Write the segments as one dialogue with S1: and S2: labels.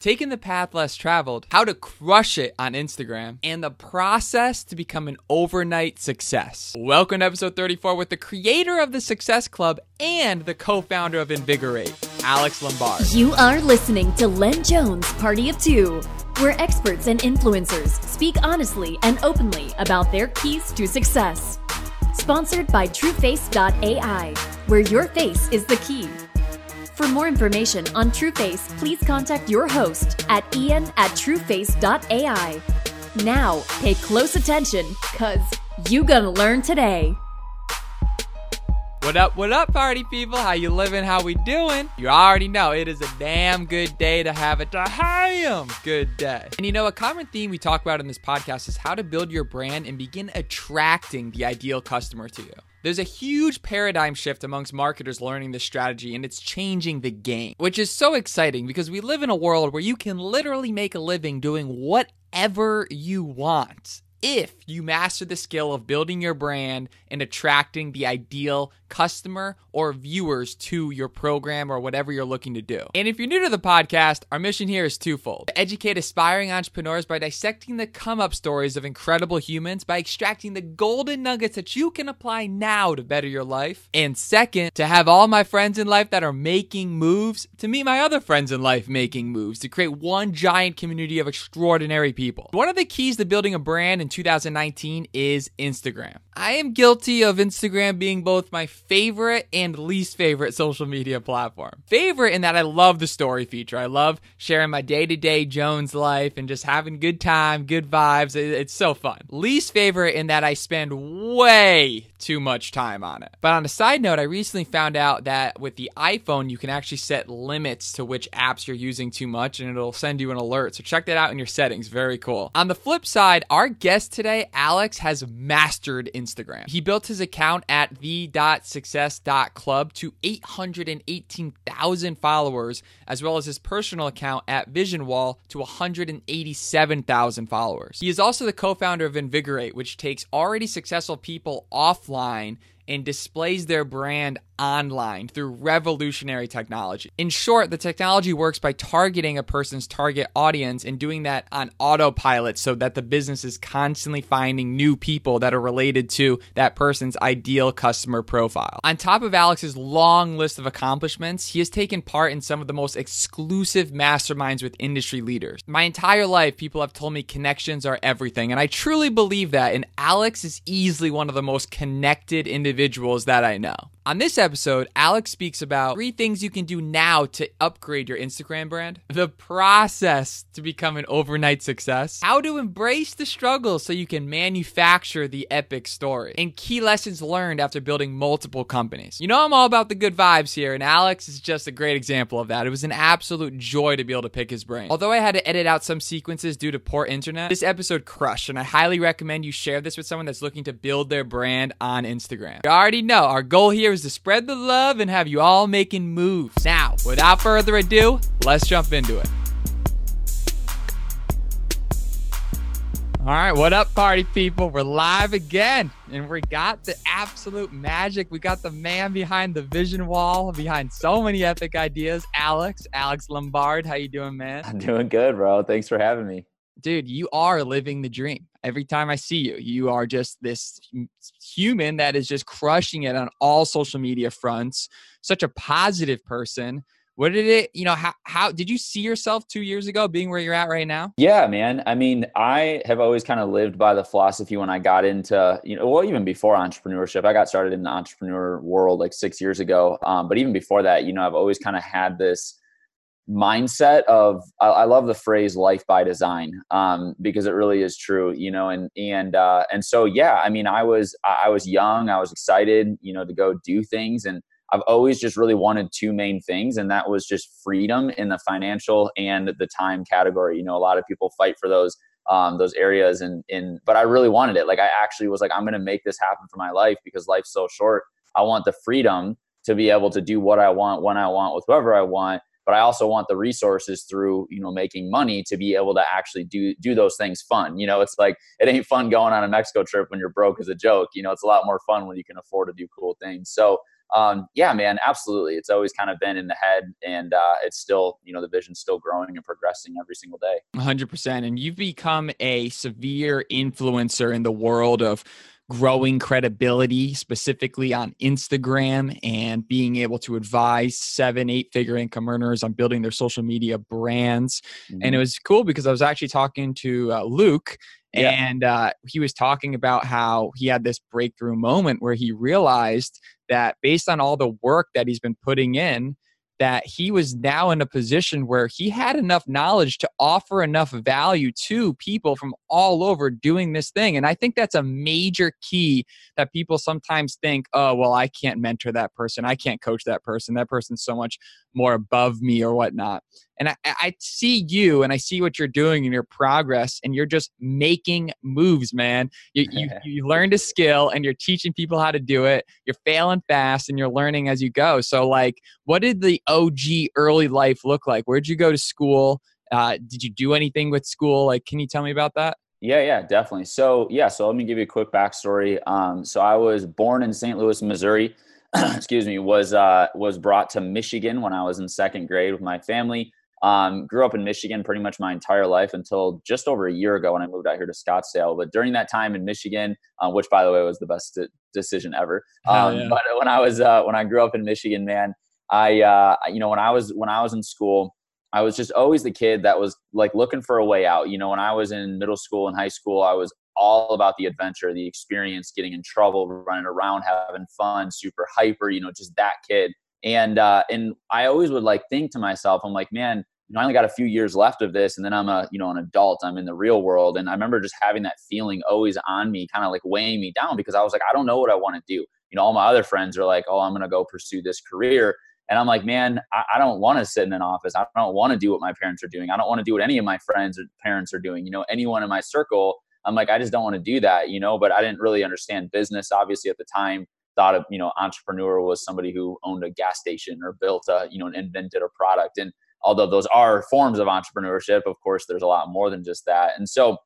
S1: taking the path less traveled, how to crush it on Instagram, and the process to become an overnight success. Welcome to episode 34 with the creator of the Success Club and the co founder of Invigor8, Alex Lombard.
S2: You are listening to Ian Jones Party of Two, where experts and influencers speak honestly and openly about their keys to success. Sponsored by TrueFace.ai, where your face is the key. For more information on TrueFace, please contact your host at ian at trueface.ai. Now, pay close attention, cause you gonna learn today.
S1: What up, what up, party people? How you living? How we doing? You already know it is a damn good day to have a damn good day. And you know, a common theme we talk about in this podcast is how to build your brand and begin attracting the ideal customer to you. There's a huge paradigm shift amongst marketers learning this strategy, and it's changing the game, which is so exciting because we live in a world where you can literally make a living doing whatever you want if you master the skill of building your brand and attracting the ideal customer or viewers to your program or whatever you're looking to do. And if you're new to the podcast, our mission here is twofold to educate aspiring entrepreneurs by dissecting the come up stories of incredible humans by extracting the golden nuggets that you can apply now to better your life. And second, to have all my friends in life that are making moves to meet my other friends in life making moves to create one giant community of extraordinary people. One of the keys to building a brand in 2019 is Instagram. I am guilty of Instagram being both my favorite and least favorite social media platform. Favorite in that I love the story feature. I love sharing my day to day Jones life and just having good time, good vibes. It's so fun. Least favorite in that I spend way too much time on it. But on a side note, I recently found out that with the iPhone, you can actually set limits to which apps you're using too much and it'll send you an alert. So check that out in your settings. Very cool. On the flip side, our guest today, Alex, has mastered Instagram. He built his account at the.success.club to 818,000 followers, as well as his personal account at VisionWall to 187,000 followers. He is also the co founder of Invigor8, which takes already successful people offline and displays their brand online through revolutionary technology. In short, the technology works by targeting a person's target audience and doing that on autopilot so that the business is constantly finding new people that are related to that person's ideal customer profile. On top of Alex's long list of accomplishments, he has taken part in some of the most exclusive masterminds with industry leaders. My entire life, people have told me connections are everything, and I truly believe that, and Alex is easily one of the most connected individuals that I know. On this episode, Alex speaks about three things you can do now to upgrade your Instagram brand, the process to become an overnight success, how to embrace the struggle so you can manufacture the epic story, and key lessons learned after building multiple companies. You know, I'm all about the good vibes here, and Alex is just a great example of that. It was an absolute joy to be able to pick his brain. Although I had to edit out some sequences due to poor internet, this episode crushed, and I highly recommend you share this with someone that's looking to build their brand on Instagram. You already know our goal here is to spread the love and have you all making moves. Now, without further ado, let's jump into it. All right, what up, party people? We're live again, and we got the absolute magic. We got the man behind the vision wall, behind so many epic ideas. Alex, Alex Lombard, how you doing, man?
S3: I'm doing good, bro. Thanks for having me.
S1: Dude, you are living the dream. Every time I see you, you are just this human that is just crushing it on all social media fronts. Such a positive person. What did it you know how, how did you see yourself two years ago being where you're at right now?
S3: Yeah man. I mean i have always kind of lived by the philosophy when i got into you know well even before entrepreneurship. I got started in the entrepreneur world like six years ago. Um, but even before that you know i've always kind of had this mindset of I, I, love the phrase life by design um, because it really is true you know and and uh, and so yeah i mean i was i was young i was excited you know to go do things and I've always just really wanted two main things, and that was just freedom in the financial and the time category. You know, a lot of people fight for those um, those areas, and in but I really wanted it. Like I actually was like, I'm to make this happen for my life because life's so short. I want the freedom to be able to do what I want when I want with whoever I want. But I also want the resources through you know making money to be able to actually do do those things fun. You know, it's like it ain't fun going on a Mexico trip when you're broke as a joke. You know, it's a lot more fun when you can afford to do cool things. So um, yeah, man, absolutely. It's always kind of been in the head, and uh, it's still, you know, the vision's still growing and progressing every single day.
S1: 100%. And you've become a severe influencer in the world of growing credibility, specifically on Instagram, and being able to advise seven, eight figure income earners on building their social media brands. Mm-hmm. And it was cool because I was actually talking to uh, Luke yeah. And uh, he was talking about how he had this breakthrough moment where he realized that based on all the work that he's been putting in, that he was now in a position where he had enough knowledge to offer enough value to people from all over doing this thing. And I think that's a major key that people sometimes think, oh, well, I can't mentor that person. I can't coach that person. That person's so much more above me or whatnot. And I, I see you and I see what you're doing and your progress, and you're just making moves, man. You, you, you learned a skill and you're teaching people how to do it. You're failing fast and you're learning as you go. So, like, what did the OG early life look like? Where'd you go to school? Uh, did you do anything with school? Like, can you tell me about that?
S3: Yeah, yeah, definitely. So, yeah, so let me give you a quick backstory. Um, so, I was born in St. Louis, Missouri. excuse me, was uh, was brought to Michigan when I was in second grade with my family. Um, grew up in Michigan pretty much my entire life until just over a year ago when I moved out here to Scottsdale. But during that time in Michigan, uh, which by the way was the best de- decision ever. Um, yeah. But when I was uh, when I grew up in Michigan, man, I uh, you know when I was when I was in school, I was just always the kid that was like looking for a way out. You know, when I was in middle school and high school, I was all about the adventure, the experience, getting in trouble, running around, having fun, super hyper, you know, just that kid. And uh, and I always would like think to myself, I'm like, man, you know, I only got a few years left of this, and then I'm a you know an adult. I'm in the real world, and I remember just having that feeling always on me, kind of like weighing me down because I was like, I don't know what I want to do. You know, all my other friends are like, oh, I'm gonna go pursue this career. And I'm like, man, I, I don't want to sit in an office. I don't want to do what my parents are doing. I don't want to do what any of my friends or parents are doing. You know, anyone in my circle I'm like, I just don't want to do that, you know, but I didn't really understand business. Obviously at the time, thought of, you know, entrepreneur was somebody who owned a gas station or built a, you know, and invented a product. And although those are forms of entrepreneurship, of course, there's a lot more than just that. And so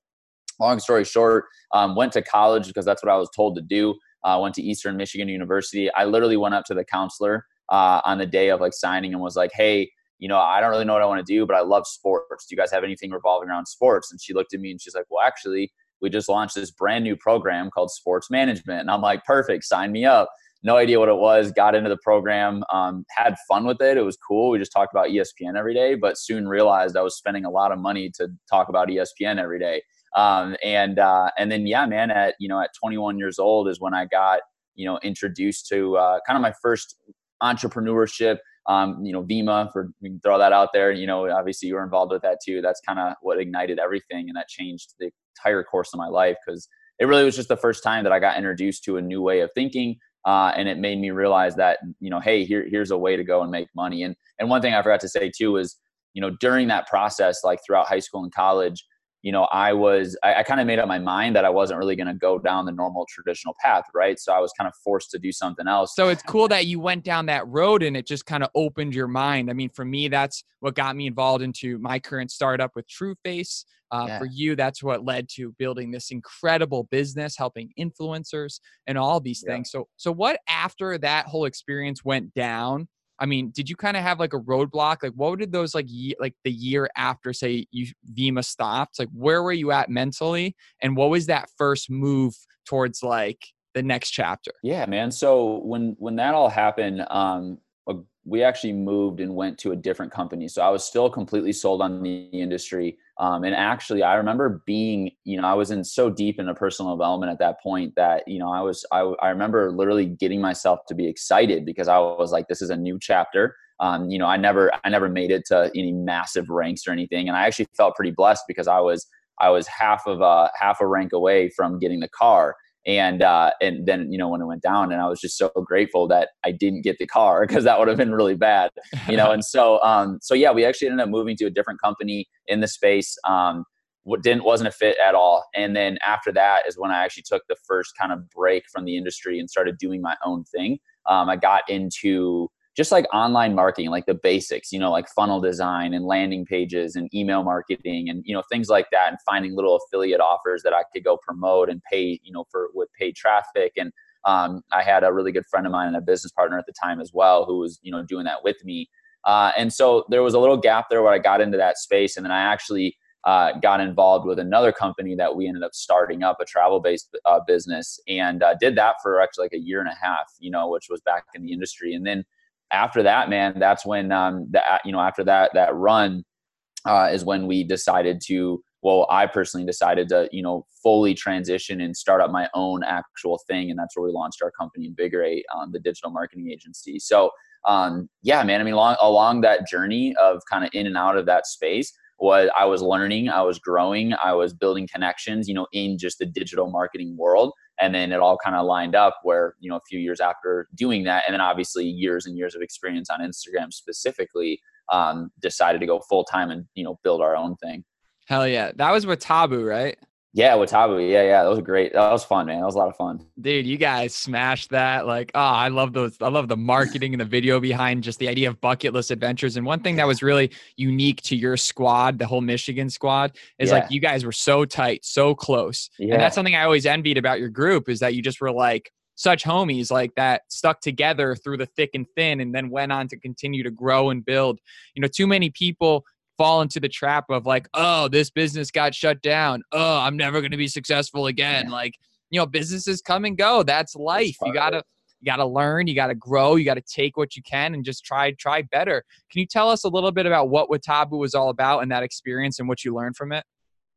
S3: long story short, um, went to college because that's what I was told to do. Uh, went to Eastern Michigan University. I literally went up to the counselor uh, on the day of like signing and was like, Hey, you know, I don't really know what I want to do, but I love sports. Do you guys have anything revolving around sports? And she looked at me and she's like, Well, actually, we just launched this brand new program called sports management. And i'm like perfect sign me up. No idea what it was got into the program um, had fun with it. It was cool. We just talked about espn every day but soon realized i was spending a lot of money to talk about espn every day. Um, and uh, and then yeah man at you know at 21 years old is when i got you know introduced to uh, kind of my first entrepreneurship. Um, you know, Vemma for we can throw that out there. You know, obviously you were involved with that too. That's kind of what ignited everything, and that changed the entire course of my life because it really was just the first time that I got introduced to a new way of thinking. Uh, and it made me realize that you know, hey, here here's a way to go and make money. And and one thing I forgot to say too is, you know, during that process, like throughout high school and college, you know, I was, I, I kind of made up my mind that I wasn't really going to go down the normal traditional path, right? So I was kind of forced to do something else.
S1: So it's cool that you went down that road and it just kind of opened your mind. I mean, for me, that's what got me involved into my current startup with TrueFace. Uh, yeah. For you, that's what led to building this incredible business, helping influencers and all these things. Yeah. So, so what after that whole experience went down? I mean, did you kind of have like a roadblock? Like, what did those like ye- like the year after say you Vemma stopped? Like, where were you at mentally, and what was that first move towards like the next chapter?
S3: Yeah, man. So when when that all happened, um, we actually moved and went to a different company. So I was still completely sold on the industry. Um, and actually, I remember being, you know, I was in so deep in a personal development at that point that, you know, I was, I, I remember literally getting myself to be excited because I was like, this is a new chapter. Um, you know, I never, I never made it to any massive ranks or anything. And I actually felt pretty blessed because I was, I was half of a half a rank away from getting the car and uh, and then you know when it went down and i was just so grateful that i didn't get the car because that would have been really bad you know? And so um so yeah we actually ended up moving to a different company in the space um what didn't wasn't a fit at all. And then after that is when i actually took the first kind of break from the industry and started doing my own thing. Um, i got into just like online marketing, like the basics, you know, like funnel design and landing pages and email marketing and, you know, things like that. And finding little affiliate offers that I could go promote and pay, you know, for with paid traffic. And um, I had a really good friend of mine and a business partner at the time as well who was, you know, doing that with me. Uh, and so there was a little gap there where I got into that space, and then I actually uh, got involved with another company that we ended up starting up a travel based uh, business and uh, did that for actually like a year and a half, you know, which was back in the industry. And then after that, man, that's when um, that you know after that that run uh, is when we decided to. Well, I personally decided to you know fully transition and start up my own actual thing, and that's where we launched our company Invigor8, um, the digital marketing agency. So um, yeah, man, I mean, along along that journey of kind of in and out of that space was I was learning, I was growing, I was building connections, you know, in just the digital marketing world. And then it all kind of lined up where, you know, a few years after doing that, and then obviously years and years of experience on Instagram specifically, um, decided to go full time and, you know, build our own thing.
S1: Hell yeah. That was Watabu, right?
S3: Yeah, Watabu. Yeah, yeah. That was great. That was fun, man. That was a lot of fun.
S1: Dude, you guys smashed that. Like, oh, I love those. I love the marketing and the video behind just the idea of bucket list adventures. And one thing that was really unique to your squad, the whole Michigan squad, is yeah. like you guys were so tight, so close. Yeah. And that's something I always envied about your group is that you just were like such homies like that stuck together through the thick and thin and then went on to continue to grow and build. You know, too many people fall into the trap of like, oh, this business got shut down. Oh, I'm never going to be successful again. Yeah. Like, you know, businesses come and go. That's life. You got to you got to learn, you got to grow, you got to take what you can and just try try better. Can you tell us a little bit about what Watabu was all about and that experience and what you learned from it?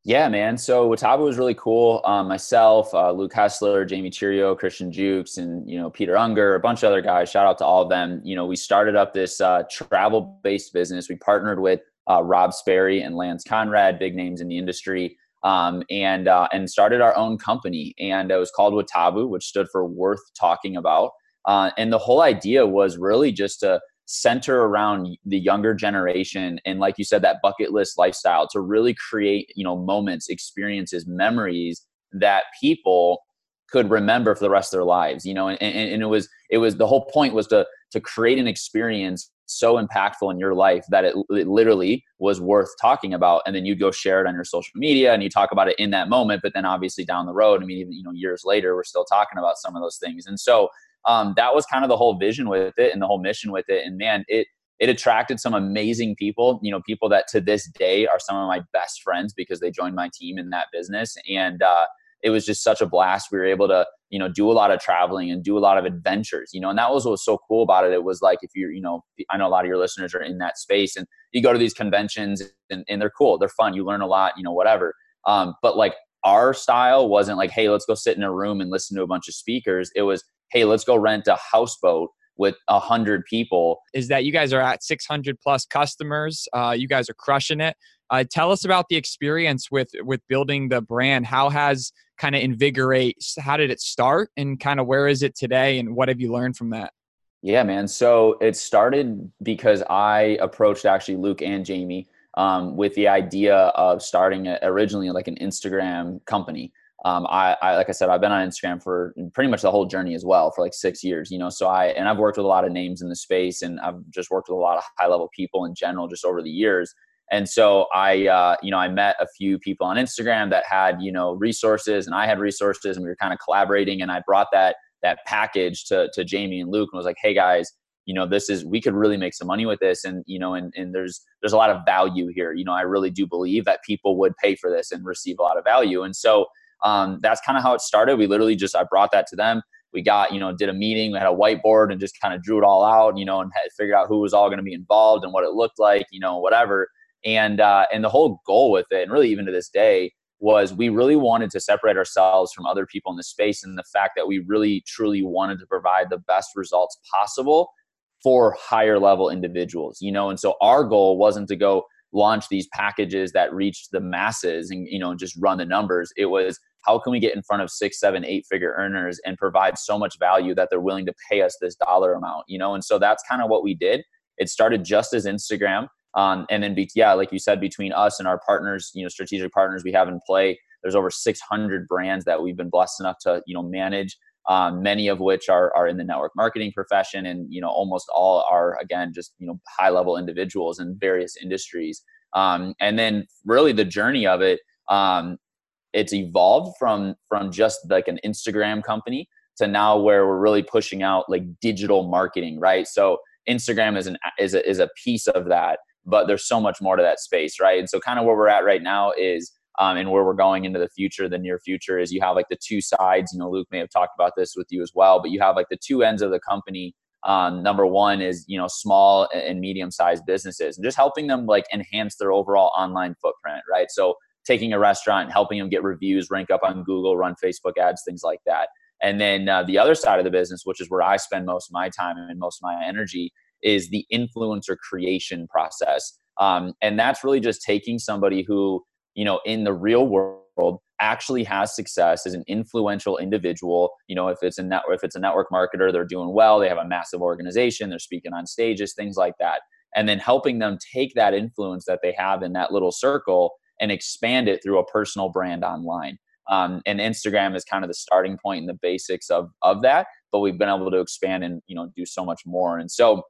S3: Yeah, man. So Watabu was really cool. Um, myself, uh, Luke Hessler, Jamie Cheerio, Christian Jukes, and you know Peter Unger, a bunch of other guys. Shout out to all of them. You know, we started up this uh, travel-based business. We partnered with uh, Rob Sperry and Lance Conrad, big names in the industry, um, and uh, and started our own company. And it was called Watabu, which stood for Worth Talking About. Uh, and the whole idea was really just to center around the younger generation and like you said that bucket list lifestyle to really create you know moments experiences memories that people could remember for the rest of their lives you know and, and, and it was it was the whole point was to to create an experience so impactful in your life that it, it, literally was worth talking about. And then you'd go share it on your social media and you talk about it in that moment but then obviously down the road i mean even you know years later we're still talking about some of those things. And so um, that was kind of the whole vision with it and the whole mission with it. And man it it attracted some amazing people. You know people that to this day are some of my best friends because they joined my team in that business. And uh, it was just such a blast. We were able to, you know, do a lot of traveling and do a lot of adventures, you know, and that was what was so cool about it. It was like if you're, you know, I know a lot of your listeners are in that space and you go to these conventions and, and they're cool, they're fun, you learn a lot, you know, whatever. Um, but like our style wasn't like, hey, let's go sit in a room and listen to a bunch of speakers. It was, hey, let's go rent a houseboat with a hundred people.
S1: Is that you guys are at 600 plus customers? Uh, you guys are crushing it. Uh, tell us about the experience with with building the brand. How has kind of Invigor8? How did it start, and kind of where is it today, and what have you learned from that?
S3: Yeah, man. So it started because I approached actually Luke and Jamie um, with the idea of starting originally like an Instagram company. Um, I, I, like I said, I've been on Instagram for pretty much the whole journey as well for like six years, you know. So I and I've worked with a lot of names in the space, and I've just worked with a lot of high level people in general just over the years. And so I, uh, you know, I met a few people on Instagram that had, you know, resources, and I had resources, and we were kind of collaborating. And I brought that that package to to Jamie and Luke, and was like, "Hey guys, you know, this is we could really make some money with this, and you know, and and there's there's a lot of value here. You know, I really do believe that people would pay for this and receive a lot of value. And so um, that's kind of how it started. We literally just I brought that to them. We got, you know, did a meeting. We had a whiteboard and just kind of drew it all out, you know, and had figured out who was all going to be involved and what it looked like, you know, whatever and uh, and the whole goal with it and really even to this day was we really wanted to separate ourselves from other people in the space and the fact that we really truly wanted to provide the best results possible for higher level individuals you know? And so our goal wasn't to go launch these packages that reached the masses and you know just run the numbers. It was how can we get in front of six seven eight figure earners and provide so much value that they're willing to pay us this dollar amount you know? And so that's kind of what we did. It started just as instagram um, and then, yeah, like you said, between us and our partners, you know, strategic partners we have in play, there's over 600 brands that we've been blessed enough to, you know, manage. Um, many of which are are in the network marketing profession, and you know, almost all are again just you know high level individuals in various industries. Um, and then, really, the journey of it, um, it's evolved from from just like an Instagram company to now where we're really pushing out like digital marketing, right? So Instagram is an is a, is a piece of that, but there's so much more to that space, right? And so kind of where we're at right now is um, and where we're going into the future, the near future is you have like the two sides. You know, Luke may have talked about this with you as well, but you have like the two ends of the company. Um, number one is you know small and medium sized businesses and just helping them like enhance their overall online footprint, right? So taking a restaurant, helping them get reviews, rank up on Google, run Facebook ads, things like that. And then uh, the other side of the business, which is where I spend most of my time and most of my energy, is the influencer creation process. Um, and that's really just taking somebody who, you know, in the real world actually has success as an influential individual. You know, if it's a network, if it's a network marketer, they're doing well, they have a massive organization, they're speaking on stages, things like that. And then helping them take that influence that they have in that little circle and expand it through a personal brand online. Um, and Instagram is kind of the starting point and the basics of of that. But we've been able to expand and you know do so much more. And so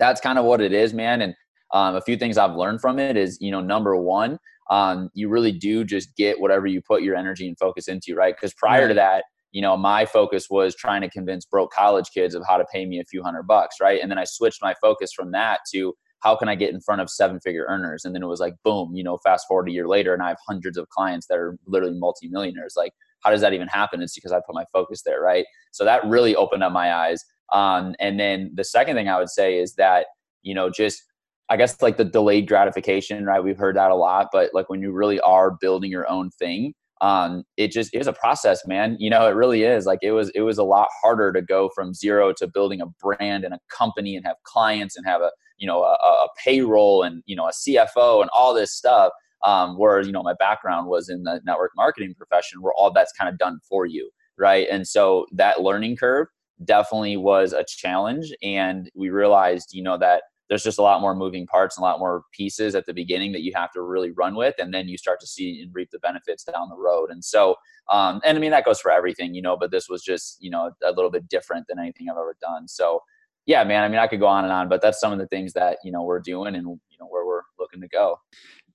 S3: that's kind of what it is, man. And um, a few things I've learned from it is you know number one, um, you really do just get whatever you put your energy and focus into, right? Because prior to that, you know, my focus was trying to convince broke college kids of how to pay me a few hundred bucks, right? And then I switched my focus from that to how can I get in front of seven figure earners? And then it was like, boom, you know, fast forward a year later and I have hundreds of clients that are literally multimillionaires. Like, how does that even happen? It's because I put my focus there, right? So that really opened up my eyes. Um, and then the second thing I would say is that, you know, just I guess like the delayed gratification, right? We've heard that a lot, but like when you really are building your own thing, um, it just is a process, man. You know, it really is. Like it was, it was a lot harder to go from zero to building a brand and a company and have clients and have a you know a, a payroll and you know a CFO and all this stuff. Um, where you know my background was in the network marketing profession, where all that's kind of done for you, right? And so that learning curve definitely was a challenge, and we realized you know that there's just a lot more moving parts and a lot more pieces at the beginning that you have to really run with and then you start to see and reap the benefits down the road and so um, and i mean that goes for everything you know but this was just you know a little bit different than anything i've ever done so yeah, man, I mean, I could go on and on, but that's some of the things that, you know, we're doing and, you know, where we're looking to go.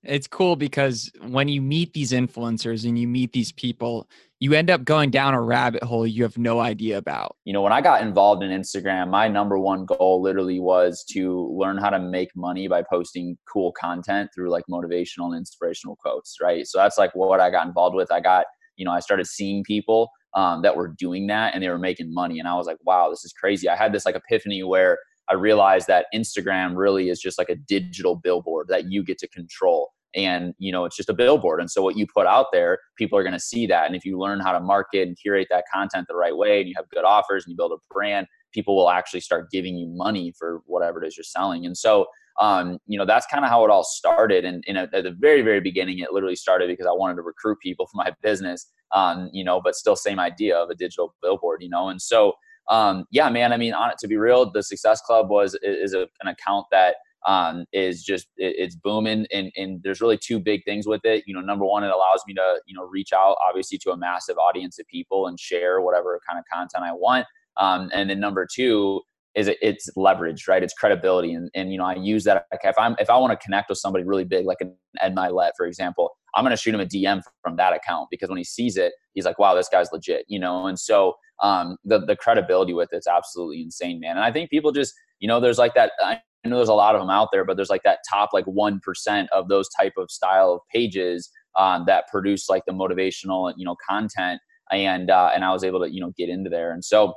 S1: It's cool because when you meet these influencers and you meet these people, you end up going down a rabbit hole you have no idea about.
S3: You know, when I got involved in Instagram, my number one goal literally was to learn how to make money by posting cool content through like motivational and inspirational quotes, right? So that's like what I got involved with. I got, you know, I started seeing people um, that were doing that and they were making money. And I was like, wow, this is crazy. I had this like epiphany where I realized that Instagram really is just like a digital billboard that you get to control. And you know, it's just a billboard. And so what you put out there, people are going to see that. And if you learn how to market and curate that content the right way, and you have good offers and you build a brand, people will actually start giving you money for whatever it is you're selling. And so um, you know, that's kind of how it all started. And, and at, the very, very beginning, it literally started because I wanted to recruit people for my business, um, you know, but still same idea of a digital billboard, you know? And so, um, yeah, man, I mean, on it to be real, the Success Club was, is a, an account that um, is just it, it's booming and, and there's really two big things with it you know number one it allows me to you know reach out obviously to a massive audience of people and share whatever kind of content i want um, and then number two is it, it's leverage, right? It's credibility, and and you know I use that. Like if I'm if I want to connect with somebody really big, like an Ed Mylett, for example, I'm going to shoot him a DM from that account because when he sees it, he's like, wow, this guy's legit, you know. And so um, the the credibility with it's absolutely insane, man. And I think people just you know there's like that. I know there's a lot of them out there, but there's like that top like one percent of those type of style of pages um, that produce like the motivational you know content, and uh, and I was able to you know get into there, and so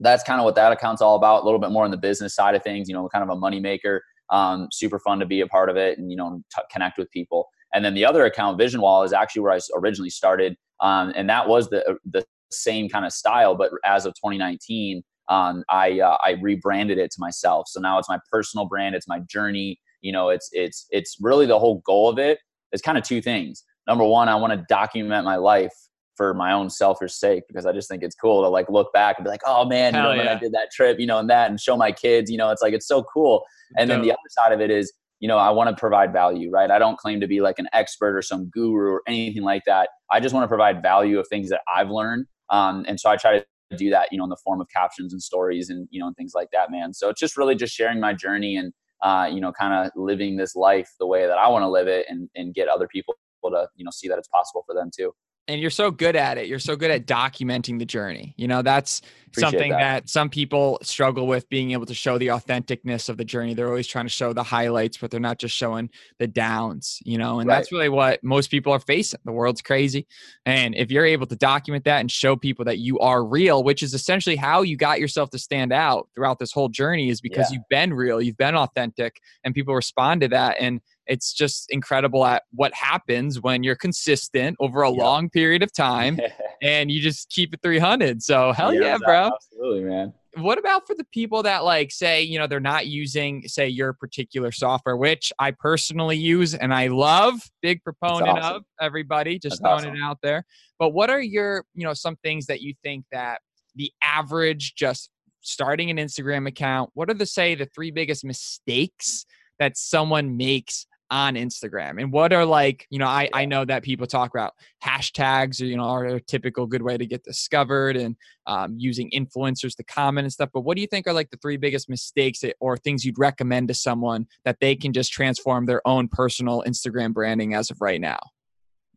S3: that's kind of what that account's all about. A little bit more on the business side of things, you know, kind of a money maker. Um, super fun to be a part of it and you know t- connect with people. And then the other account, Vision Wall, is actually where I originally started, um, and that was the the same kind of style. But as of 2019, um, I uh, I rebranded it to myself. So now it's my personal brand. It's my journey. You know, it's it's it's really the whole goal of it. it is kind of two things. Number one, I want to document my life for my own selfish sake because I just think it's cool to like look back and be like, oh man, you know, yeah. when I did that trip, you know, and that and show my kids, you know, it's like it's so cool. And then the other side of it is, you know, I want to provide value, right? I don't claim to be like an expert or some guru or anything like that. I just want to provide value of things that I've learned. Um, and so I try to do that, you know, in the form of captions and stories and, you know, and things like that, man. So it's just really just sharing my journey and, uh, you know, kind of living this life the way that I want to live it and, and get other people to, you know, see that it's possible for them too.
S1: and you're so good at it. You're so good at documenting the journey. You know, that's
S3: Appreciate
S1: something that.
S3: that.
S1: some people struggle with being able to show the authenticness of the journey. They're always trying to show the highlights, but they're not just showing the downs, you know, and that's really what most people are facing. The world's crazy. And if you're able to document that and show people that you are real, which is essentially how you got yourself to stand out throughout this whole journey, is because
S3: Yeah.
S1: you've been real, you've been authentic, and people respond to that. And it's just incredible at what happens when you're consistent over a
S3: Yep.
S1: long period of time and you just keep it 300. So hell yeah, bro.
S3: Absolutely, man.
S1: What about for the people that like say, you know, they're not using say your particular software, which I personally use and I love, big proponent
S3: awesome.
S1: of everybody, just
S3: That's
S1: throwing
S3: awesome.
S1: it out there. But what are your, you know, some things that you think that the average just starting an Instagram account, what are the say the three biggest mistakes that someone makes on Instagram? And what are like, you know, I, I know that people talk about hashtags or, you know, are a typical good way to get discovered and um, using influencers to comment and stuff. But what do you think are like the three biggest mistakes that, or things you'd recommend to someone that they can just transform their own personal Instagram branding as of right now?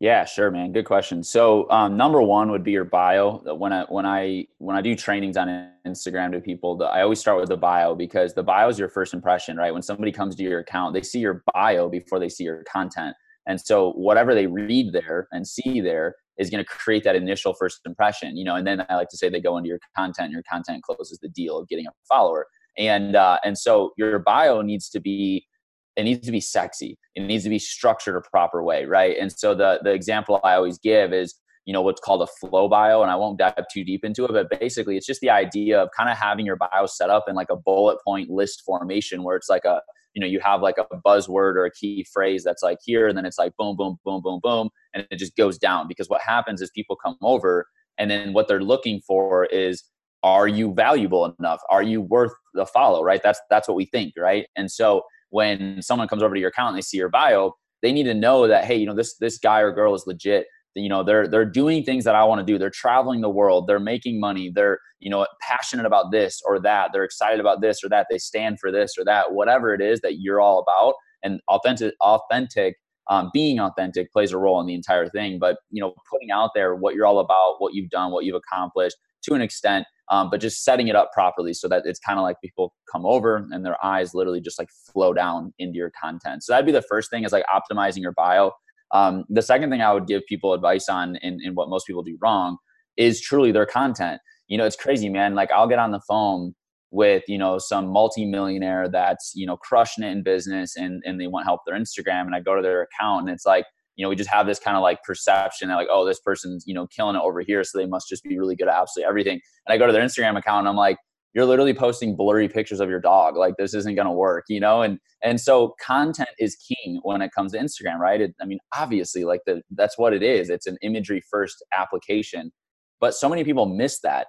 S3: Yeah, sure, man. Good question. So, um, number one would be your bio. When I when I when I do trainings on Instagram to people, the, I always start with the bio because the bio is your first impression, right? When somebody comes to your account, they see your bio before they see your content, and so whatever they read there and see there is going to create that initial first impression, you know. And then I like to say they go into your content. Your content closes the deal of getting a follower, and uh, and so your bio needs to be it needs to be sexy. It needs to be structured a proper way, right? And so the the example I always give is, you know, what's called a flow bio, and I won't dive too deep into it, but basically it's just the idea of kind of having your bio set up in like a bullet point list formation where it's like a, you know, you have like a buzzword or a key phrase that's like here, and then it's like boom, boom, boom, boom, boom, and it just goes down. Because what happens is people come over and then what they're looking for is are you valuable enough? Are you worth the follow, right? That's that's what we think, right? And so when someone comes over to your account and they see your bio, they need to know that hey, you know this this guy or girl is legit. You know they're they're doing things that I want to do. They're traveling the world. They're making money. They're you know passionate about this or that. They're excited about this or that. They stand for this or that. Whatever it is that you're all about, and authentic authentic um, being authentic plays a role in the entire thing. But you know putting out there what you're all about, what you've done, what you've accomplished to an extent um, but just setting it up properly so that it's kind of like people come over and their eyes literally just like flow down into your content. So that'd be the first thing is like optimizing your bio. Um, the second thing I would give people advice on in, in what most people do wrong is truly their content. You know, it's crazy, man. Like I'll get on the phone with, you know, some multimillionaire that's, you know, crushing it in business and, and they want help their Instagram. And I go to their account and it's like, you know, we just have this kind of like perception that like, oh, this person's, you know, killing it over here. So they must just be really good at absolutely everything. And I go to their Instagram account and I'm like, you're literally posting blurry pictures of your dog. Like this isn't going to work, you know? And, and so content is king when it comes to Instagram, right? It, I mean, obviously like the, that's what it is. It's an imagery first application, but so many people miss that.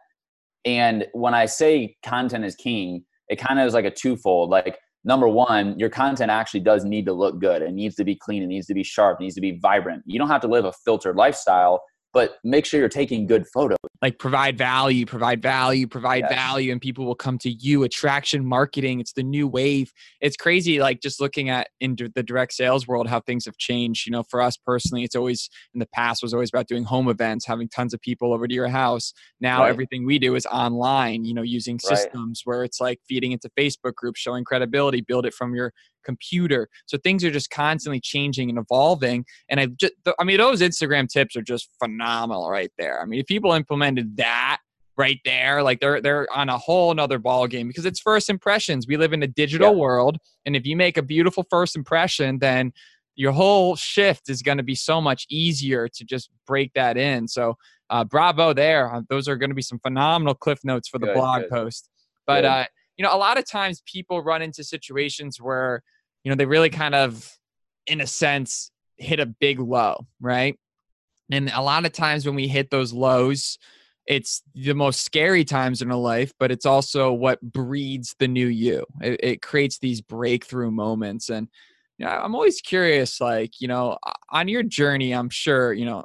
S3: And when I say content is king, it kind of is like a twofold. Like number one, your content actually does need to look good. It needs to be clean. It needs to be sharp. It needs to be vibrant. You don't have to live a filtered lifestyle, but make sure you're taking good photos.
S1: like provide value, provide value, provide
S3: Yes.
S1: value, and people will come to you. Attraction marketing, it's the new wave. It's crazy, like just looking at in the direct sales world, how things have changed. You know, for us personally, it's always in the past was always about doing home events, having tons of people over to your house. Now
S3: Right.
S1: everything we do is online. You know, using
S3: Right.
S1: systems where it's like feeding into Facebook groups, showing credibility, build it from your computer. So things are just constantly changing and evolving. And I just, I mean, those Instagram tips are just phenomenal right there. I mean, if people implemented that right there, like they're they're on a whole nother ball game because it's first impressions. We live in a digital
S3: Yeah.
S1: world, and if you make a beautiful first impression, then your whole shift is going to be so much easier to just break that in. So, uh, bravo there. Uh, Those are going to be some phenomenal cliff notes for the
S3: Good,
S1: blog
S3: good.
S1: post. But uh, you know, a lot of times people run into situations where you know they really kind of, in a sense, hit a big low, right? And a lot of times when we hit those lows, it's the most scary times in our life, but it's also what breeds the new you. It, it creates these breakthrough moments. And you know, I'm always curious, like, you know, on your journey, I'm sure, you know,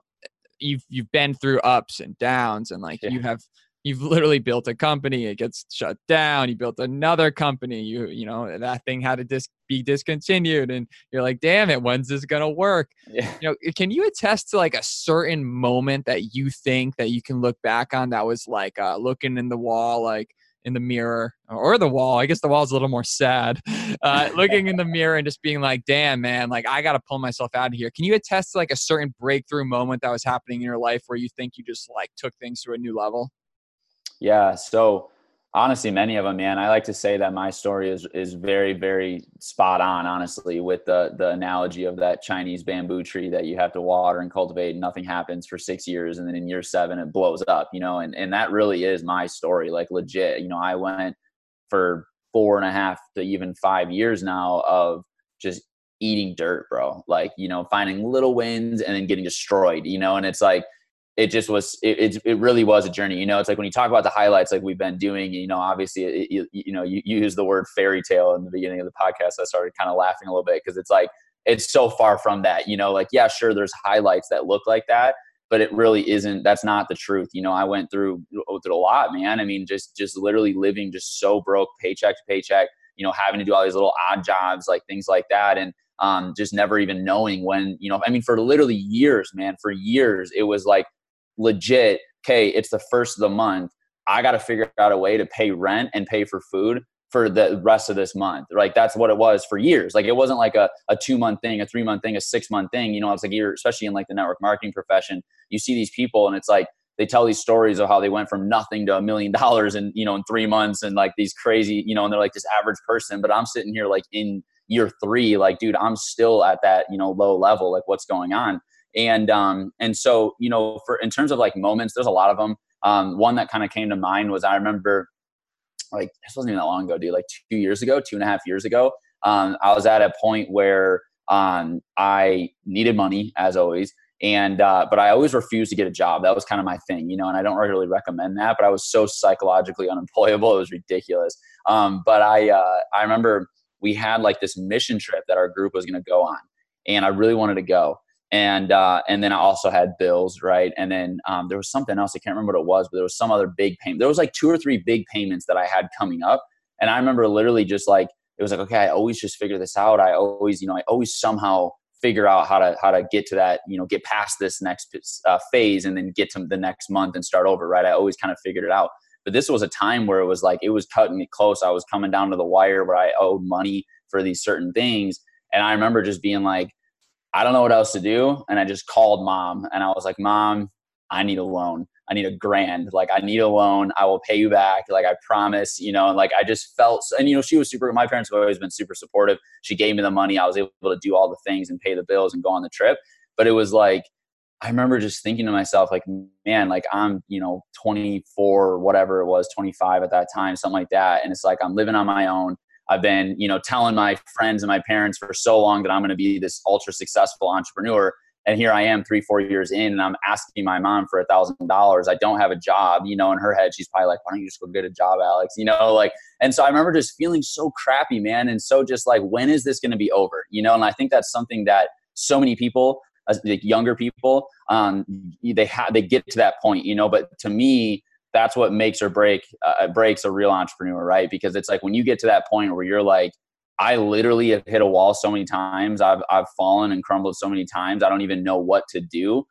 S1: you've you've been through ups and downs and like
S3: Yeah.
S1: you have you've literally built a company it gets shut down you built another company you you know that thing had to dis- be discontinued and you're like damn it when's this gonna work yeah. you know can you attest to like a certain moment that you think that you can look back on that was like uh, looking in the wall like in the mirror or the wall. I guess the wall's a little more sad. Uh, looking in the mirror and just being like, damn, man, like I got to pull myself out of here. Can you attest to like a certain breakthrough moment that was happening in your life where you think you just like took things to a new level?
S3: Yeah. So honestly, many of them, man. I like to say that my story is is very, very spot on. Honestly, with the the analogy of that Chinese bamboo tree that you have to water and cultivate, and nothing happens for six years, and then in year seven it blows up. You know, and and that really is my story. Like legit. You know, I went for four and a half to even five years now of just eating dirt, bro. Like you know, finding little wins and then getting destroyed. You know, and it's like it just was it, it, really was a journey you know? It's like when you talk about the highlights like we've been doing you know obviously it, you, you know you, you use the word fairy tale in the beginning of the podcast i started kind of laughing a little bit because it's like it's so far from that you know? Like yeah sure there's highlights that look like that but it really isn't that's not the truth you know? I went through through a lot man. I mean just just literally living just so broke paycheck to paycheck you know having to do all these little odd jobs like things like that and um, just never even knowing when you know? I mean for literally years man for years it was like legit, okay, it's the first of the month. I got to figure out a way to pay rent and pay for food for the rest of this month. Like that's what it was for years. Like it wasn't like a, a two month thing, a three month thing, a six month thing. You know, it's like you're especially in like the network marketing profession, you see these people and it's like they tell these stories of how they went from nothing to a million dollars in, you know, in three months and like these crazy, you know, and they're like this average person. But I'm sitting here like in year three, like, dude, I'm still at that, you know, low level. Like what's going on? And um, and so you know, for in terms of like moments, there's a lot of them. Um, one that kind of came to mind was I remember like this wasn't even that long ago, dude. Like two years ago, two and a half years ago, um, I was at a point where um, I needed money as always, and uh, but I always refused to get a job. That was kind of my thing, you know. And I don't really recommend that, but I was so psychologically unemployable, it was ridiculous. Um, but I uh, I remember we had like this mission trip that our group was going to go on, and I really wanted to go and uh, and then I also had bills, right? And then um, there was something else I can't remember what it was, but there was some other big payment. There was like two or three big payments that I had coming up, and I remember literally just like it was like, okay, I always just figure this out. I always, you know, I always somehow figure out how to how to get to that, you know, get past this next uh, phase and then get to the next month and start over, right? I always kind of figured it out. But this was a time where it was like it was cutting it close. I was coming down to the wire where I owed money for these certain things, and I remember just being like I don't know what else to do. And I just called mom and I was like, Mom, I need a loan. I need a grand. Like, I need a loan. I will pay you back. Like, I promise, you know, and like, I just felt, and you know, she was super, my parents have always been super supportive. She gave me the money. I was able to do all the things and pay the bills and go on the trip. But it was like, I remember just thinking to myself, like, man, like I'm, you know, 24 or whatever it was, 25 at that time, something like that. And it's like I'm living on my own. I've been, you know, telling my friends and my parents for so long that I'm going to be this ultra successful entrepreneur. And here I am three, four years in, and I'm asking my mom for a thousand dollars. I don't have a job, you know, in her head, she's probably like, why don't you just go get a job, Alex? You know, like, and so I remember just feeling so crappy, man. And so just like, when is this going to be over? You know, and I think that's something that so many people, like younger people, um, they have, they get to that point, you know, but to me, that's what makes or break uh, breaks a real entrepreneur, right? Because it's like when you get to that point where you're like, I literally have hit a wall so many times. I've I've fallen and crumbled so many times. I don't even know what to do,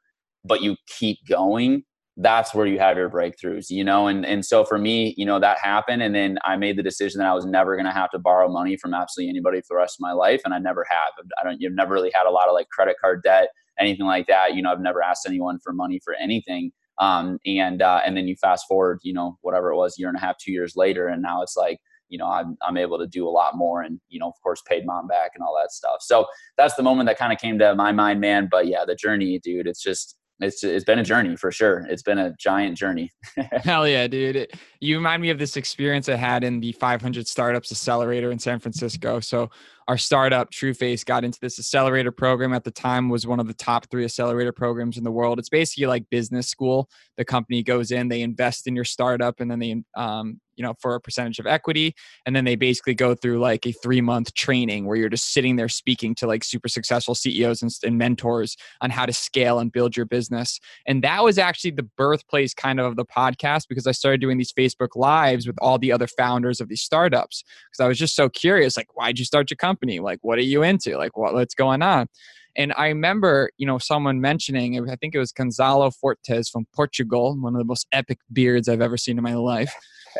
S3: but you keep going. That's where you have your breakthroughs, you know. And and so for me, you know, that happened, and then I made the decision that I was never going to have to borrow money from absolutely anybody for the rest of my life, and I never have. I don't. You've never really had a lot of like credit card debt, anything like that. You know, I've never asked anyone for money for anything. Um, and uh, and then you fast forward, you know, whatever it was, year and a half, two years later, and now it's like, you know, I'm I'm able to do a lot more, and you know, of course, paid mom back and all that stuff. So that's the moment that kind of came to my mind, man. But yeah, the journey, dude, it's just it's it's been a journey for sure. It's been a giant journey.
S1: Hell yeah, dude! You remind me of this experience I had in the 500 Startups Accelerator in San Francisco. So our startup TrueFace got into this accelerator program at the time was one of the top three accelerator programs in the world. It's basically like business school. The company goes in, they invest in your startup, and then they um, you know for a percentage of equity and then they basically go through like a three month training where you're just sitting there speaking to like super successful ceos and, and, mentors on how to scale and build your business and that was actually the birthplace kind of of the podcast because i started doing these facebook lives with all the other founders of these startups because i was just so curious like why'd you start your company like what are you into? Like what, what's going on? And I remember, you know, someone mentioning, I think it was Gonzalo Fortes from Portugal, one of the most epic beards I've ever seen in my life.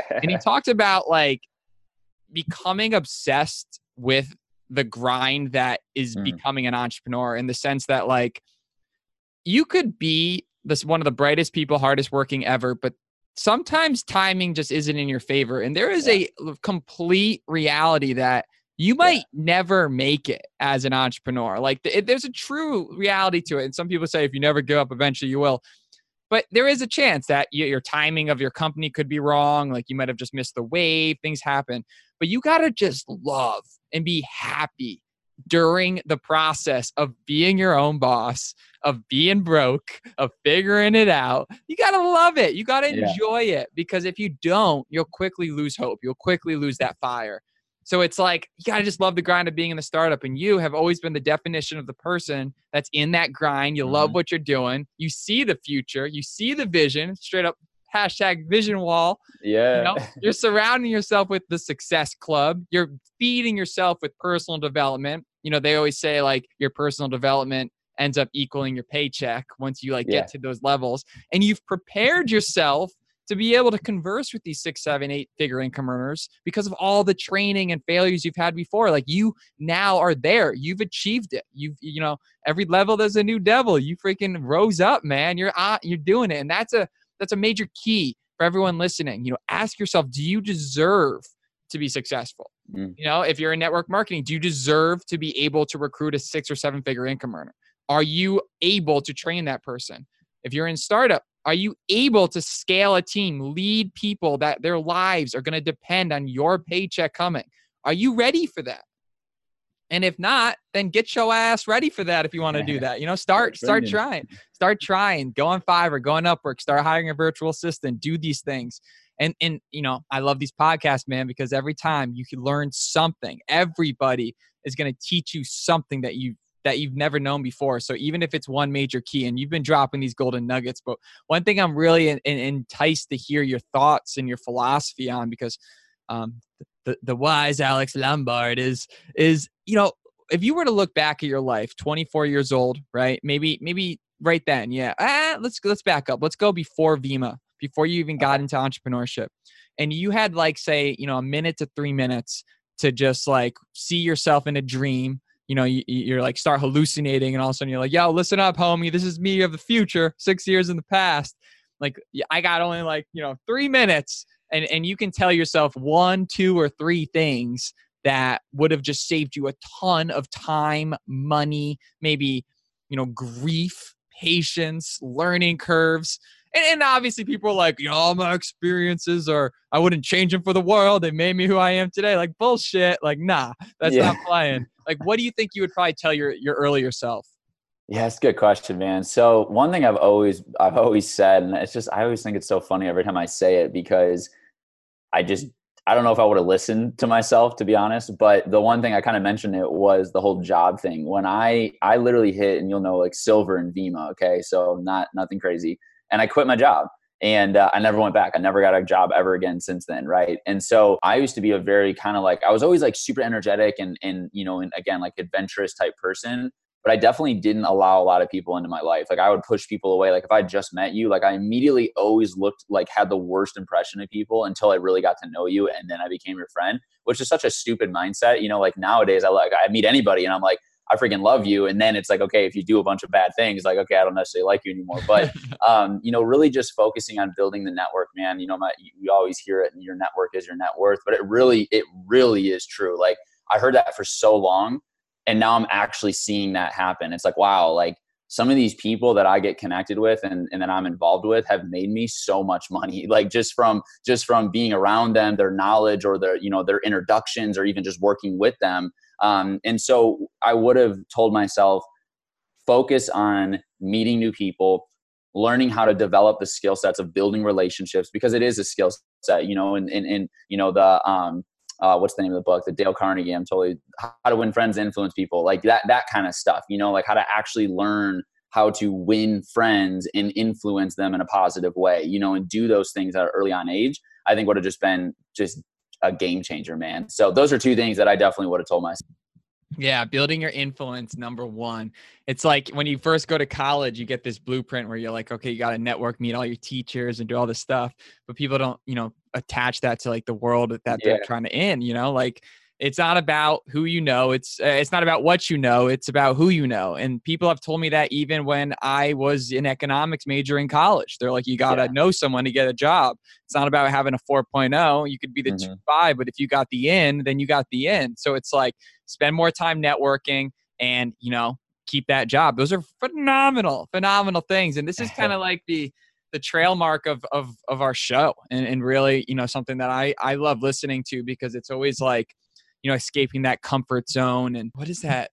S1: And he talked about like becoming obsessed with the grind that is mm. becoming an entrepreneur in the sense that like you could be this one of the brightest people hardest working ever but sometimes timing just isn't in your favor. And there is yeah. a complete reality that you might yeah. never make it as an entrepreneur like it, there's a true reality to it and some people say if you never give up eventually you will but there is a chance that you, your timing of your company could be wrong. Like you might have just missed the wave, things happen. But you got to just love and be happy during the process of being your own boss, of being broke, of figuring it out. You got to love it. You got to enjoy yeah. it because if you don't, you'll quickly lose hope. You'll quickly lose that fire. So it's like you gotta just love the grind of being in the startup. And you have always been the definition of the person that's in that grind. You mm-hmm. love what you're doing. You see the future. You see the vision. Straight up hashtag vision wall.
S3: Yeah.
S1: You know, you're surrounding yourself with the success club. You're feeding yourself with personal development. You know, they always say like your personal development ends up equaling your paycheck once you like yeah. get to those levels. And you've prepared yourself to be able to converse with these six, seven, eight figure income earners because of all the training and failures you've had before. Like you now are there. You've achieved it. You've, you know, every level there's a new devil. You freaking rose up, man. You're uh, you're doing it. And that's a that's a major key for everyone listening. You know, ask yourself, do you deserve to be successful? Mm. You know, if you're in network marketing, do you deserve to be able to recruit a six or seven figure income earner? Are you able to train that person? If you're in startup, are you able to scale a team, lead people that their lives are going to depend on your paycheck coming? Are you ready for that? And if not, then get your ass ready for that if you want to do that. You know, start start trying. Start trying. Go on Fiverr, go on Upwork, start hiring a virtual assistant, do these things. And and you know, I love these podcasts, man, because every time you can learn something. Everybody is going to teach you something that you that you've never known before. So even if it's one major key, and you've been dropping these golden nuggets, but one thing I'm really in, in, enticed to hear your thoughts and your philosophy on, because um, the the wise Alex Lombard is is you know if you were to look back at your life, 24 years old, right? Maybe maybe right then, yeah. Ah, let's let's back up. Let's go before Vemma, before you even got into entrepreneurship, and you had like say you know a minute to three minutes to just like see yourself in a dream you know, you, you're like start hallucinating, and all of a sudden you're like, "Yo, listen up, homie. This is me of the future, six years in the past." Like, I got only like you know three minutes, and and you can tell yourself one, two, or three things that would have just saved you a ton of time, money, maybe you know, grief, patience, learning curves. And, and, obviously, people are like, you know, all my experiences are, I wouldn't change them for the world. They made me who I am today. Like, bullshit. Like, nah, that's yeah. not flying. Like, what do you think you would probably tell your your earlier self?
S3: Yeah, it's a good question, man. So one thing I've always I've always said, and it's just I always think it's so funny every time I say it because I just I don't know if I would have listened to myself to be honest, but the one thing I kind of mentioned it was the whole job thing. When I I literally hit and you'll know like silver and Vemma, okay? So not nothing crazy. And I quit my job and uh, I never went back. I never got a job ever again since then, right? And so I used to be a very kind of like I was always like super energetic and and you know and again like adventurous type person, but I definitely didn't allow a lot of people into my life. Like I would push people away. Like if I just met you, like I immediately always looked like had the worst impression of people until I really got to know you, and then I became your friend, which is such a stupid mindset. You know, like nowadays I like I meet anybody and I'm like I freaking love you. And then it's like, okay, if you do a bunch of bad things, like, okay, I don't necessarily like you anymore. But, um, you know, really just focusing on building the network, man, you know, my, you always hear it and your network is your net worth, but it really, it really is true. Like I heard that for so long and now I'm actually seeing that happen. It's like, wow, like some of these people that I get connected with and, and that I'm involved with have made me so much money. Like just from just from being around them, their knowledge or their, you know, their introductions or even just working with them Um, and so I would have told myself, focus on meeting new people, learning how to develop the skill sets of building relationships because it is a skill set, you know, and, and, and you know, the, um, uh, what's the name of the book? The Dale Carnegie. I'm totally how to win friends, influence people, like that, that kind of stuff, you know, like how to actually learn how to win friends and influence them in a positive way, you know, and do those things at an early on age, I think would have just been just a game changer, man. So those are two things that I definitely would have told myself.
S1: Yeah, building your influence, number one. It's like when you first go to college, you get this blueprint where you're like, okay, you got to network, meet all your teachers, and do all this stuff. But people don't, you know, attach that to like the world that yeah. they're trying to in, You know, like it's not about who you know it's uh, it's not about what you know it's about who you know. And people have told me that even when i was an economics major in college they're like you got to yeah. know someone to get a job. It's not about having a 4.0 you could be the mm-hmm. 2.5 but if you got the in then you got the in. So it's like spend more time networking and you know keep that job. Those are phenomenal phenomenal things. And this is kind of like the the trail mark of of of our show and, and really you know something that i i love listening to because it's always like you know, escaping that comfort zone. And what is that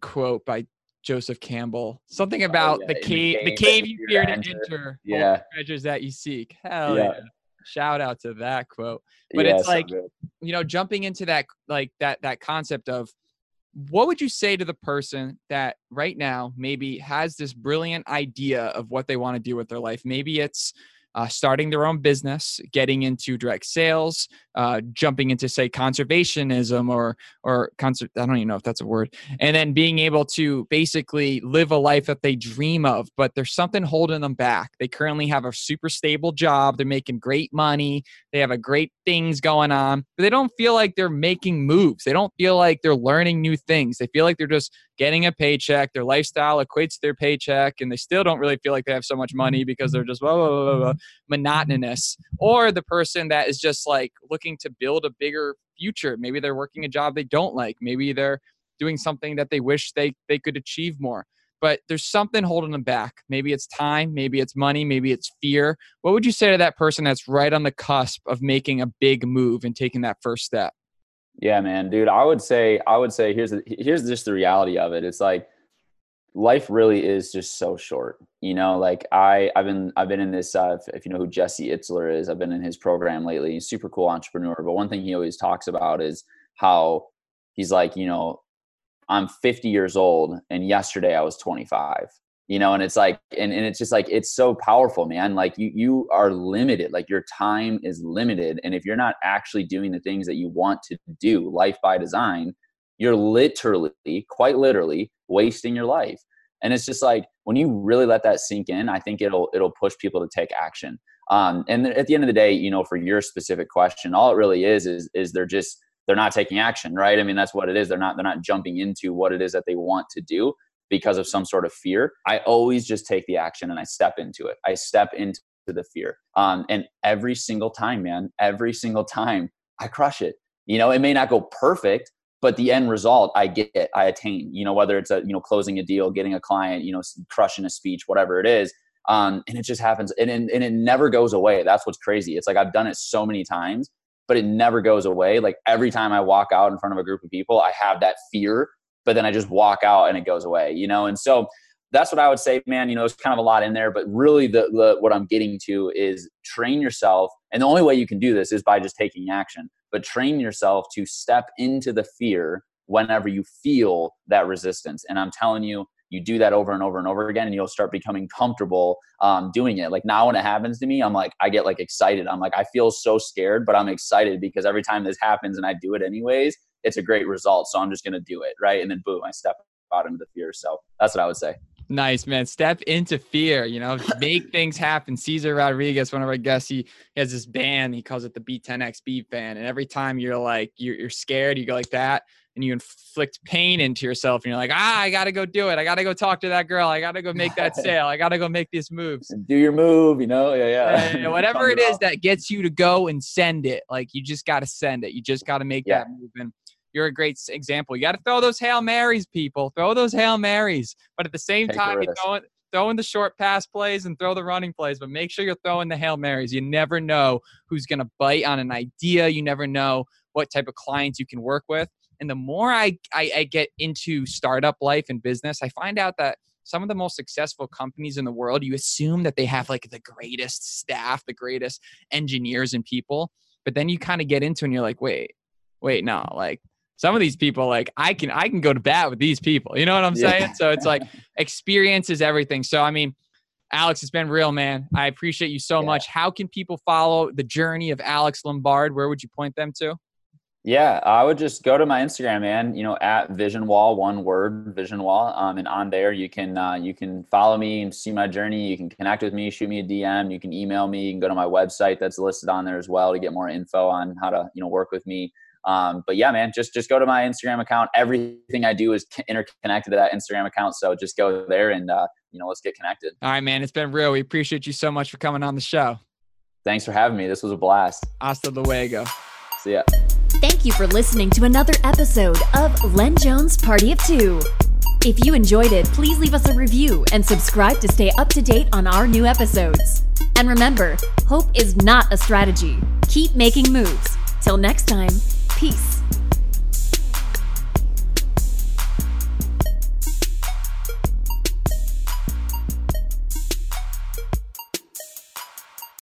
S1: quote by Joseph Campbell? Something oh, about oh, yeah. the, cave, the, cave, you fear to enter, enter
S3: yeah.
S1: treasures that you seek. Hell yeah. yeah. Shout out to that quote. But yeah, it's like, so you know, jumping into that, like that, that concept of what would you say to the person that right now maybe has this brilliant idea of what they want to do with their life? Maybe it's, uh, starting their own business, getting into direct sales, uh, jumping into say conservationism or or I don't even know if that's a word, and then being able to basically live a life that they dream of, but there's something holding them back. They currently have a super stable job, they're making great money, they have a great things going on, but they don't feel like they're making moves. They don't feel like they're learning new things. They feel like they're just getting a paycheck. Their lifestyle equates to their paycheck, and they still don't really feel like they have so much money because they're just blah, blah, blah, blah, monotonous. Or the person that is just like looking to build a bigger future. Maybe they're working a job they don't like. Maybe they're doing something that they wish they they could achieve more but there's something holding them back. Maybe it's time, maybe it's money, maybe it's fear. What would you say to that person that's right on the cusp of making a big move and taking that first step?
S3: Yeah, man, dude, I would say I would say here's the, here's just the reality of it. It's like life really is just so short. You know, like I I've been I've been in this uh, if, you know who Jesse Itzler is, I've been in his program lately. He's super cool entrepreneur, but one thing he always talks about is how he's like, you know, I'm 50 years old and yesterday I was 25 you know and it's like and, and it's just like it's so powerful man like you you are limited like your time is limited and if you're not actually doing the things that you want to do life by design you're literally quite literally wasting your life and it's just like when you really let that sink in i think it'll it'll push people to take action um, and at the end of the day you know for your specific question all it really is is is they're just they're not taking action right i mean that's what it is they're not they're not jumping into what it is that they want to do because of some sort of fear, I always just take the action and I step into it. I step into the fear. Um, and every single time, man, every single time I crush it. You know, it may not go perfect, but the end result I get, I attain. You know, whether it's a you know closing a deal, getting a client, you know, crushing a speech, whatever it is. Um, and it just happens, and, and and it never goes away. That's what's crazy. It's like I've done it so many times, but it never goes away. Like every time I walk out in front of a group of people, I have that fear but then I just walk out and it goes away, you know? And so that's what I would say, man. You know, there's kind of a lot in there, but really the, the what I'm getting to is train yourself. And the only way you can do this is by just taking action, but train yourself to step into the fear whenever you feel that resistance. And I'm telling you, you do that over and over and over again and you'll start becoming comfortable um, doing it like now when it happens to me i'm like i get like excited i'm like i feel so scared but i'm excited because every time this happens and i do it anyways it's a great result. So I'm just going to do it. Right. And then boom, I step out into the fear. So that's what I would say.
S1: Nice, man. Step into fear, you know, make things happen. Cesar Rodriguez, one of our guests, he, he has this band, he calls it the B10X Beat Band. And every time you're like, you're, you're scared, you go like that and you inflict pain into yourself and you're like, ah, I got to go do it. I got to go talk to that girl. I got to go make that sale. I got to go make these moves.
S3: Do your move, you know? Yeah, yeah.
S1: And whatever it is that gets you to go and send it, like you just got to send it. You just got to make yeah. that move. And you're a great example. You got to throw those Hail Marys, people. Throw those Hail Marys. But at the same Take time, you throw, throwing the short pass plays and throw the running plays, but make sure you're throwing the Hail Marys. You never know who's going to bite on an idea. You never know what type of clients you can work with. And the more I, I, I get into startup life and business, I find out that some of the most successful companies in the world, you assume that they have like the greatest staff, the greatest engineers and people. But then you kind of get into and you're like, wait, wait, no, like some of these people, like I can I can go to bat with these people. You know what I'm yeah. saying? So it's like experience is everything. So I mean, Alex, it's been real, man. I appreciate you so yeah. much. How can people follow the journey of Alex Lombard? Where would you point them to?
S3: Yeah, I would just go to my Instagram, man. You know, at Vision Wall, one word, Vision Wall, um, and on there you can uh, you can follow me and see my journey. You can connect with me, shoot me a DM. You can email me. You can go to my website that's listed on there as well to get more info on how to you know work with me. Um, but yeah, man, just just go to my Instagram account. Everything I do is interconnected to that Instagram account. So just go there and uh, you know let's get connected.
S1: All right, man. It's been real. We appreciate you so much for coming on the show.
S3: Thanks for having me. This was a blast.
S1: Hasta luego.
S3: See ya.
S2: Thank you for listening to another episode of Ian Jones Party of Two. If you enjoyed it, please leave us a review and subscribe to stay up to date on our new episodes. And remember, hope is not a strategy. Keep making moves. Till next time, peace.